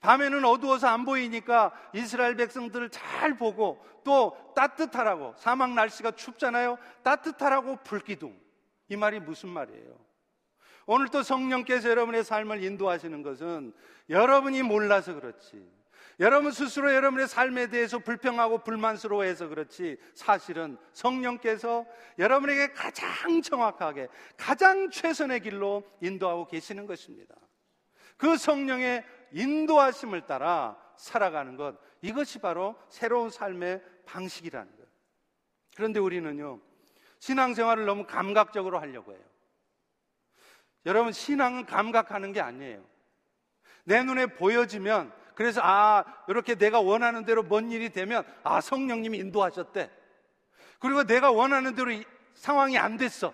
밤에는 어두워서 안 보이니까 이스라엘 백성들을 잘 보고 또 따뜻하라고 사막 날씨가 춥잖아요. 따뜻하라고 불기둥. 이 말이 무슨 말이에요? 오늘 또 성령께서 여러분의 삶을 인도하시는 것은 여러분이 몰라서 그렇지. 여러분 스스로 여러분의 삶에 대해서 불평하고 불만스러워해서 그렇지 사실은 성령께서 여러분에게 가장 정확하게 가장 최선의 길로 인도하고 계시는 것입니다. 그 성령의 인도하심을 따라 살아가는 것, 이것이 바로 새로운 삶의 방식이라는 거예요. 그런데 우리는요, 신앙생활을 너무 감각적으로 하려고 해요. 여러분, 신앙은 감각하는 게 아니에요. 내 눈에 보여지면, 그래서, 아, 이렇게 내가 원하는 대로 뭔 일이 되면, 아, 성령님이 인도하셨대. 그리고 내가 원하는 대로 상황이 안 됐어.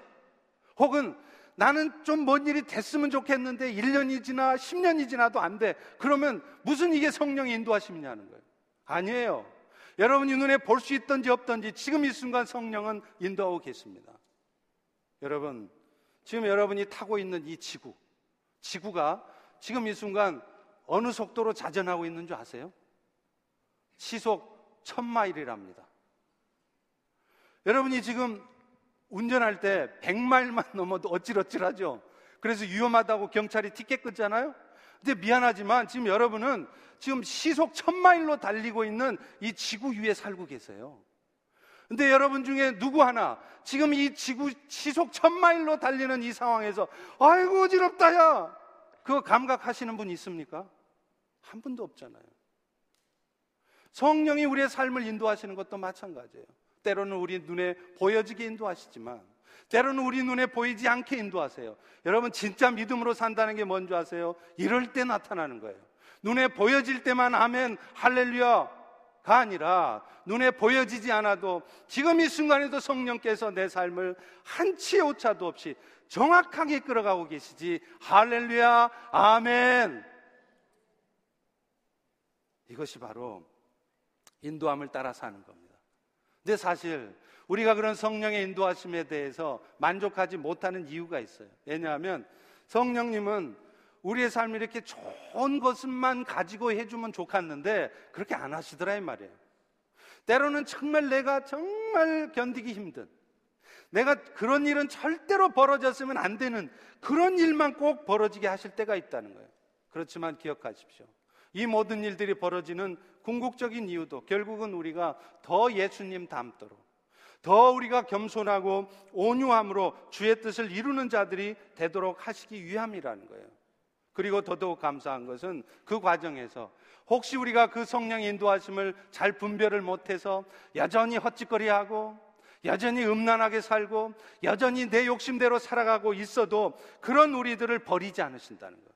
혹은 나는 좀 뭔 일이 됐으면 좋겠는데 1년이 지나 10년이 지나도 안 돼. 그러면 무슨 이게 성령의 인도하심이냐는 거예요. 아니에요. 여러분이 눈에 볼 수 있든지 없든지 지금 이 순간 성령은 인도하고 계십니다. 여러분, 지금 여러분이 타고 있는 이 지구, 지구가 지금 이 순간 어느 속도로 자전하고 있는 줄 아세요? 시속 천마일이랍니다. 여러분이 지금 운전할 때 100마일만 넘어도 어찔어찔하죠. 그래서 위험하다고 경찰이 티켓 끊잖아요. 근데 미안하지만 지금 여러분은 지금 시속 1000마일로 달리고 있는 이 지구 위에 살고 계세요. 근데 여러분 중에 누구 하나 지금 이 지구 시속 1000마일로 달리는 이 상황에서 아이고 어지럽다 야. 그거 감각하시는 분 있습니까? 한 분도 없잖아요. 성령이 우리의 삶을 인도하시는 것도 마찬가지예요. 때로는 우리 눈에 보여지게 인도하시지만 때로는 우리 눈에 보이지 않게 인도하세요. 여러분 진짜 믿음으로 산다는 게 뭔지 아세요? 이럴 때 나타나는 거예요. 눈에 보여질 때만 하면 할렐루야가 아니라 눈에 보여지지 않아도 지금 이 순간에도 성령께서 내 삶을 한치의 오차도 없이 정확하게 끌어가고 계시지 할렐루야 아멘 이것이 바로 인도함을 따라 사는 겁니다. 근데 사실 우리가 그런 성령의 인도하심에 대해서 만족하지 못하는 이유가 있어요. 왜냐하면 성령님은 우리의 삶이 이렇게 좋은 것만 가지고 해주면 좋겠는데 그렇게 안 하시더라 이 말이에요. 때로는 정말 내가 정말 견디기 힘든 내가 그런 일은 절대로 벌어졌으면 안 되는 그런 일만 꼭 벌어지게 하실 때가 있다는 거예요. 그렇지만 기억하십시오. 이 모든 일들이 벌어지는 궁극적인 이유도 결국은 우리가 더 예수님 닮도록 더 우리가 겸손하고 온유함으로 주의 뜻을 이루는 자들이 되도록 하시기 위함이라는 거예요. 그리고 더더욱 감사한 것은 그 과정에서 혹시 우리가 그 성령의 인도하심을 잘 분별을 못해서 여전히 헛짓거리하고 여전히 음란하게 살고 여전히 내 욕심대로 살아가고 있어도 그런 우리들을 버리지 않으신다는 거예요.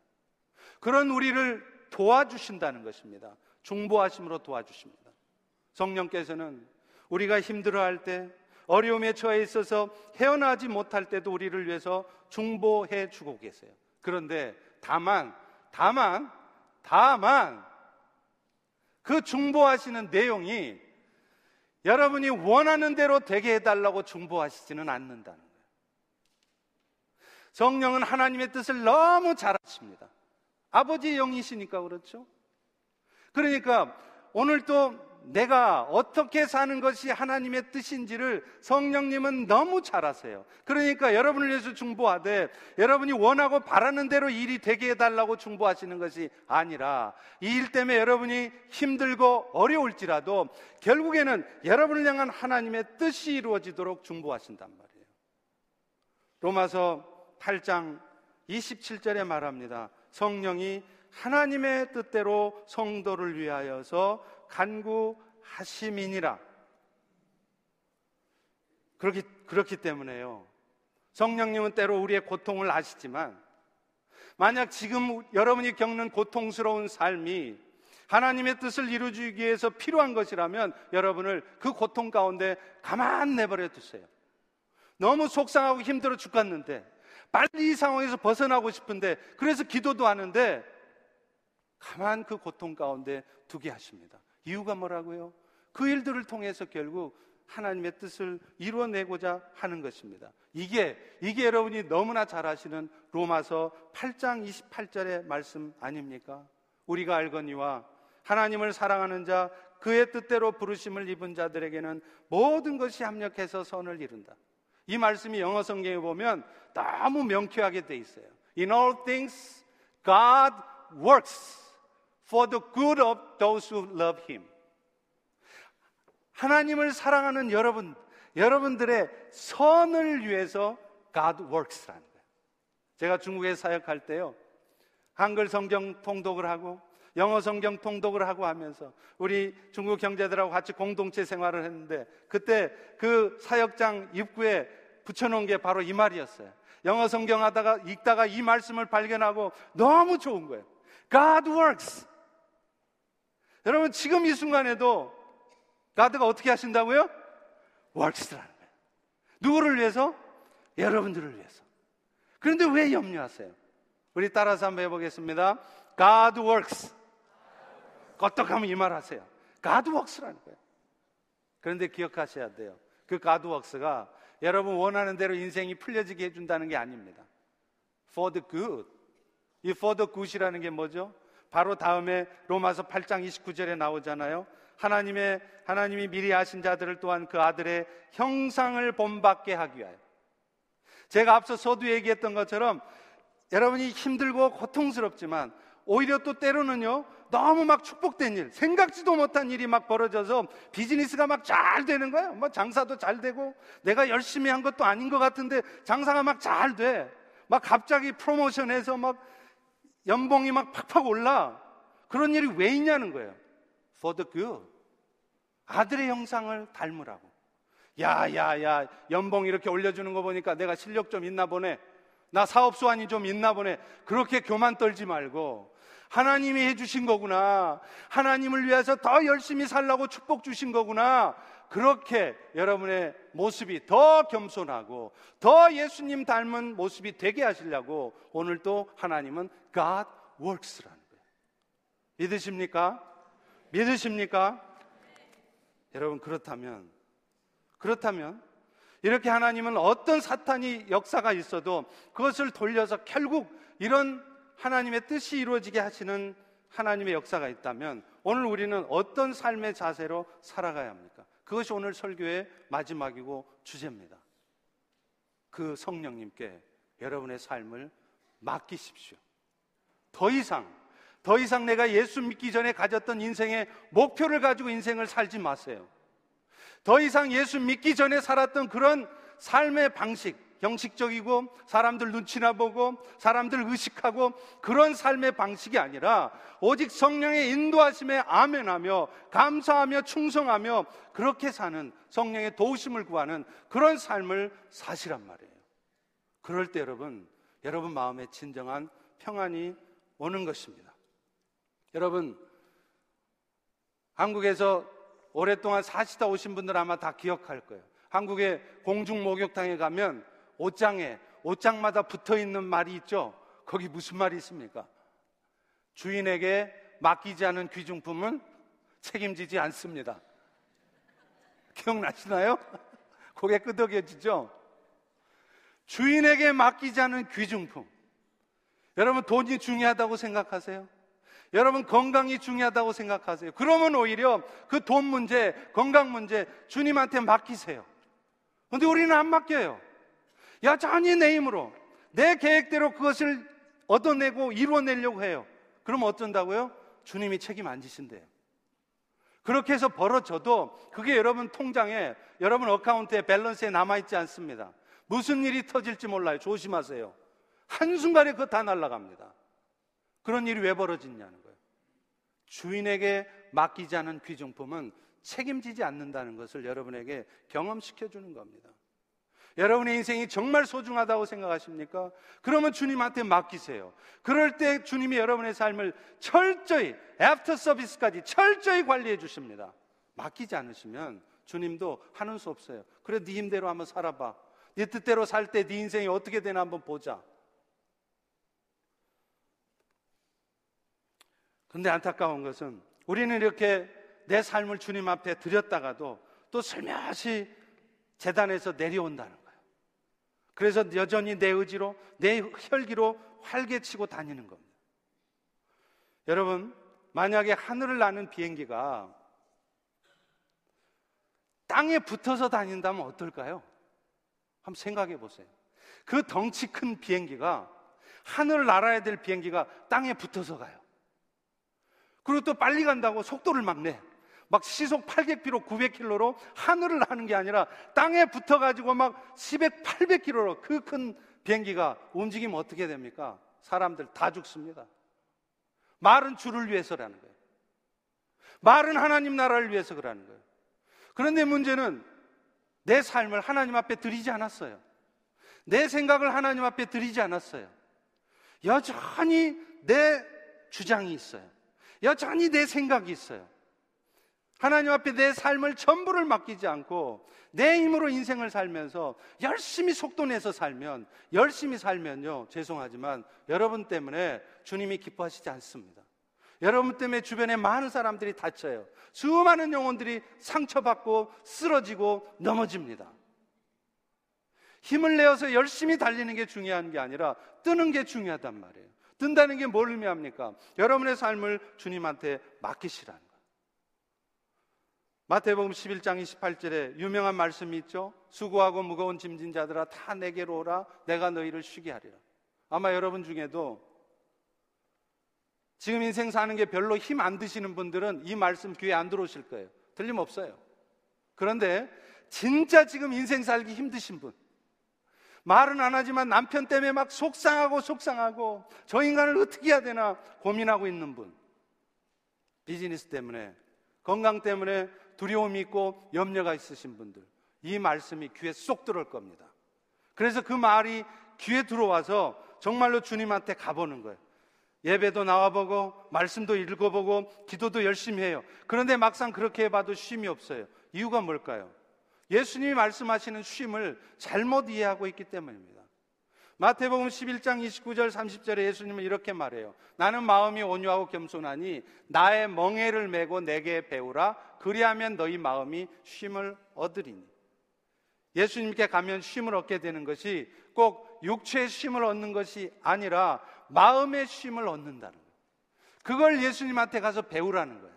그런 우리를 도와주신다는 것입니다. 중보하심으로 도와주십니다. 성령께서는 우리가 힘들어할 때, 어려움에 처해 있어서 헤어나지 못할 때도 우리를 위해서 중보해 주고 계세요. 그런데 다만, 다만, 다만, 그 중보하시는 내용이 여러분이 원하는 대로 되게 해달라고 중보하시지는 않는다는 거예요. 성령은 하나님의 뜻을 너무 잘 아십니다. 아버지의 영이시니까 그렇죠. 그러니까 오늘 또 내가 어떻게 사는 것이 하나님의 뜻인지를 성령님은 너무 잘 아세요. 그러니까 여러분을 위해서 중보하되 여러분이 원하고 바라는 대로 일이 되게 해달라고 중보하시는 것이 아니라 이 일 때문에 여러분이 힘들고 어려울지라도 결국에는 여러분을 향한 하나님의 뜻이 이루어지도록 중보하신단 말이에요. 로마서 8장 27절에 말합니다. 성령이 하나님의 뜻대로 성도를 위하여서 간구하심이니라. 그렇기, 그렇기 때문에요. 성령님은 때로 우리의 고통을 아시지만, 만약 지금 여러분이 겪는 고통스러운 삶이 하나님의 뜻을 이루어주기 위해서 필요한 것이라면 여러분을 그 고통 가운데 가만 내버려 두세요. 너무 속상하고 힘들어 죽겠는데, 빨리 이 상황에서 벗어나고 싶은데, 그래서 기도도 하는데, 가만 그 고통 가운데 두게 하십니다. 이유가 뭐라고요? 그 일들을 통해서 결국 하나님의 뜻을 이루어내고자 하는 것입니다. 이게, 이게 여러분이 너무나 잘 아시는 로마서 8장 28절의 말씀 아닙니까? 우리가 알거니와 하나님을 사랑하는 자, 그의 뜻대로 부르심을 입은 자들에게는 모든 것이 합력해서 선을 이룬다. 이 말씀이 영어 성경에 보면 너무 명쾌하게 돼 있어요. In all things, God works for the good of those who love him. 하나님을 사랑하는 여러분, 여러분들의 선을 위해서 God works라는 거예요. 제가 중국에 사역할 때요. 한글 성경 통독을 하고 영어 성경 통독을 하고 하면서 우리 중국 경제들하고 같이 공동체 생활을 했는데 그때 그 사역장 입구에 붙여놓은 게 바로 이 말이었어요. 영어 성경 하다가 읽다가 이 말씀을 발견하고 너무 좋은 거예요. God works. 여러분 지금 이 순간에도 가드가 어떻게 하신다고요? works라는 거예요. 누구를 위해서? 여러분들을 위해서. 그런데 왜 염려하세요? 우리 따라서 한번 해보겠습니다. God works. 껐떡하면 이 말 하세요. God works라는 거예요. 그런데 기억하셔야 돼요. 그 God works가 여러분 원하는 대로 인생이 풀려지게 해준다는 게 아닙니다. For the good. 이 for the good이라는 게 뭐죠? 바로 다음에 로마서 8장 29절에 나오잖아요. 하나님의 하나님이 미리 아신 자들을 또한 그 아들의 형상을 본받게 하기 위하여. 제가 앞서 서두 얘기했던 것처럼 여러분이 힘들고 고통스럽지만 오히려 또 때로는요 너무 막 축복된 일, 생각지도 못한 일이 막 벌어져서 비즈니스가 막 잘 되는 거예요. 뭐 장사도 잘 되고 내가 열심히 한 것도 아닌 것 같은데 장사가 막 잘 돼. 막 갑자기 프로모션해서 막 연봉이 막 팍팍 올라. 그런 일이 왜 있냐는 거예요. For the good. 아들의 형상을 닮으라고. 야, 야, 야, 연봉 이렇게 올려주는 거 보니까 내가 실력 좀 있나 보네. 나 사업 수완이 좀 있나 보네. 그렇게 교만 떨지 말고. 하나님이 해주신 거구나. 하나님을 위해서 더 열심히 살라고 축복 주신 거구나. 그렇게 여러분의 모습이 더 겸손하고 더 예수님 닮은 모습이 되게 하시려고 오늘도 하나님은 God works라는 거예요. 믿으십니까? 믿으십니까? 여러분 그렇다면 그렇다면 이렇게 하나님은 어떤 사탄이 역사가 있어도 그것을 돌려서 결국 이런 하나님의 뜻이 이루어지게 하시는 하나님의 역사가 있다면 오늘 우리는 어떤 삶의 자세로 살아가야 합니까? 그것이 오늘 설교의 마지막이고 주제입니다. 그 성령님께 여러분의 삶을 맡기십시오. 더 이상, 더 이상 내가 예수 믿기 전에 가졌던 인생의 목표를 가지고 인생을 살지 마세요. 더 이상 예수 믿기 전에 살았던 그런 삶의 방식, 형식적이고 사람들 눈치나 보고 사람들 의식하고 그런 삶의 방식이 아니라 오직 성령의 인도하심에 아멘하며 감사하며 충성하며 그렇게 사는 성령의 도우심을 구하는 그런 삶을 사시란 말이에요. 그럴 때 여러분, 여러분 마음에 진정한 평안이 오는 것입니다. 여러분, 한국에서 오랫동안 사시다 오신 분들 아마 다 기억할 거예요. 한국의 공중 목욕탕에 가면 옷장에 옷장마다 붙어 있는 말이 있죠. 거기 무슨 말이 있습니까? 주인에게 맡기지 않은 귀중품은 책임지지 않습니다. 기억나시나요? (laughs) 고개 끄덕여지죠? 주인에게 맡기지 않은 귀중품. 여러분 돈이 중요하다고 생각하세요? 여러분 건강이 중요하다고 생각하세요? 그러면 오히려 그 돈 문제, 건강 문제 주님한테 맡기세요. 근데 우리는 안 맡겨요. 여전히 내 힘으로 내 계획대로 그것을 얻어내고 이루어내려고 해요. 그럼 어쩐다고요? 주님이 책임 안 지신대요. 그렇게 해서 벌어져도 그게 여러분 통장에 여러분 어카운트에 밸런스에 남아있지 않습니다. 무슨 일이 터질지 몰라요. 조심하세요. 한순간에 그거 다 날아갑니다. 그런 일이 왜 벌어지냐는 거예요. 주인에게 맡기지 않은 귀중품은 책임지지 않는다는 것을 여러분에게 경험시켜 주는 겁니다. 여러분의 인생이 정말 소중하다고 생각하십니까? 그러면 주님한테 맡기세요. 그럴 때 주님이 여러분의 삶을 철저히 애프터 서비스까지 철저히 관리해 주십니다. 맡기지 않으시면 주님도 하는 수 없어요. 그래 네 힘대로 한번 살아봐. 네 뜻대로 살 때 네 인생이 어떻게 되나 한번 보자. 근데 안타까운 것은 우리는 이렇게 내 삶을 주님 앞에 드렸다가도 또 슬며시 재단에서 내려온다는. 그래서 여전히 내 의지로, 내 혈기로 활개치고 다니는 겁니다. 여러분, 만약에 하늘을 나는 비행기가 땅에 붙어서 다닌다면 어떨까요? 한번 생각해 보세요. 그 덩치 큰 비행기가 하늘을 날아야 될 비행기가 땅에 붙어서 가요. 그리고 또 빨리 간다고 속도를 막 내. 막 시속 800km, 900km로 하늘을 나는 게 아니라 땅에 붙어가지고 막 700, 800km로 그 큰 비행기가 움직이면 어떻게 됩니까? 사람들 다 죽습니다. 말은 주를 위해서라는 거예요. 말은 하나님 나라를 위해서 그러는 거예요. 그런데 문제는 내 삶을 하나님 앞에 드리지 않았어요. 내 생각을 하나님 앞에 드리지 않았어요. 여전히 내 주장이 있어요. 여전히 내 생각이 있어요. 하나님 앞에 내 삶을 전부를 맡기지 않고 내 힘으로 인생을 살면서 열심히 속도 내서 살면 열심히 살면요 죄송하지만 여러분 때문에 주님이 기뻐하시지 않습니다. 여러분 때문에 주변에 많은 사람들이 다쳐요. 수많은 영혼들이 상처받고 쓰러지고 넘어집니다. 힘을 내어서 열심히 달리는 게 중요한 게 아니라 뜨는 게 중요하단 말이에요. 뜬다는 게 뭘 의미합니까? 여러분의 삶을 주님한테 맡기시라는. 마태복음 11장 28절에 유명한 말씀이 있죠. 수고하고 무거운 짐진 자들아 다 내게로 오라 내가 너희를 쉬게 하리라. 아마 여러분 중에도 지금 인생 사는 게 별로 힘 안 드시는 분들은 이 말씀 귀에 안 들어오실 거예요. 틀림없어요. 그런데 진짜 지금 인생 살기 힘드신 분, 말은 안 하지만 남편 때문에 막 속상하고 속상하고 저 인간을 어떻게 해야 되나 고민하고 있는 분. 비즈니스 때문에, 건강 때문에 두려움이 있고 염려가 있으신 분들. 이 말씀이 귀에 쏙 들어올 겁니다. 그래서 그 말이 귀에 들어와서 정말로 주님한테 가보는 거예요. 예배도 나와보고, 말씀도 읽어보고, 기도도 열심히 해요. 그런데 막상 그렇게 해봐도 쉼이 없어요. 이유가 뭘까요? 예수님이 말씀하시는 쉼을 잘못 이해하고 있기 때문입니다. 마태복음 11장 29절 30절에 예수님은 이렇게 말해요. 나는 마음이 온유하고 겸손하니 나의 멍에를 메고 내게 배우라 그리하면 너희 마음이 쉼을 얻으리니. 예수님께 가면 쉼을 얻게 되는 것이 꼭 육체의 쉼을 얻는 것이 아니라 마음의 쉼을 얻는다는 거예요. 그걸 예수님한테 가서 배우라는 거예요.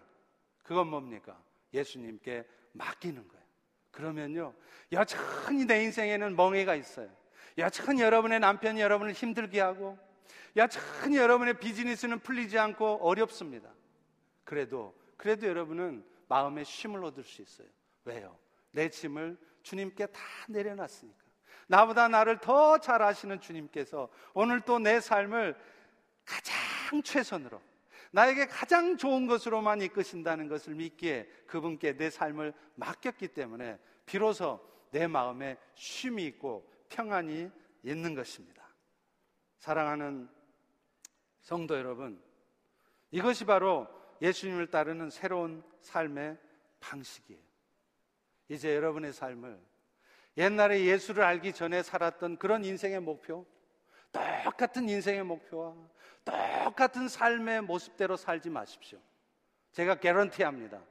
그건 뭡니까? 예수님께 맡기는 거예요. 그러면요, 여전히 내 인생에는 멍해가 있어요. 여전히 여러분의 남편이 여러분을 힘들게 하고, 여전히 여러분의 비즈니스는 풀리지 않고 어렵습니다. 그래도, 그래도 여러분은 마음의 쉼을 얻을 수 있어요. 왜요? 내 짐을 주님께 다 내려놨으니까. 나보다 나를 더 잘 아시는 주님께서 오늘 또 내 삶을 가장 최선으로 나에게 가장 좋은 것으로만 이끄신다는 것을 믿기에 그분께 내 삶을 맡겼기 때문에 비로소 내 마음에 쉼이 있고 평안이 있는 것입니다. 사랑하는 성도 여러분, 이것이 바로 예수님을 따르는 새로운 삶의 방식이에요. 이제 여러분의 삶을 옛날에 예수를 알기 전에 살았던 그런 인생의 목표, 똑같은 인생의 목표와 똑같은 삶의 모습대로 살지 마십시오. 제가 개런티 합니다.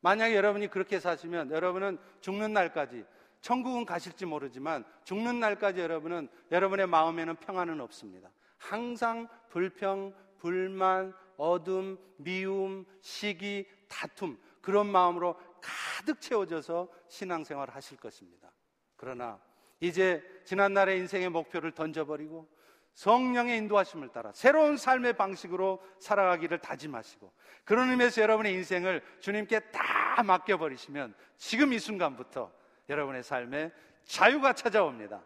만약에 여러분이 그렇게 사시면 여러분은 죽는 날까지 천국은 가실지 모르지만 죽는 날까지 여러분은 여러분의 마음에는 평안은 없습니다. 항상 불평, 불만, 어둠, 미움, 시기, 다툼 그런 마음으로 가득 채워져서 신앙생활을 하실 것입니다. 그러나 이제 지난날의 인생의 목표를 던져버리고 성령의 인도하심을 따라 새로운 삶의 방식으로 살아가기를 다짐하시고 그런 의미에서 여러분의 인생을 주님께 다 맡겨버리시면 지금 이 순간부터 여러분의 삶에 자유가 찾아옵니다.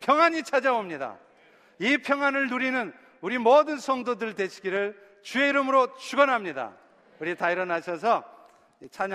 평안이 찾아옵니다. 이 평안을 누리는 우리 모든 성도들 되시기를 주의 이름으로 축원합니다. 우리 다 일어나셔서 찬양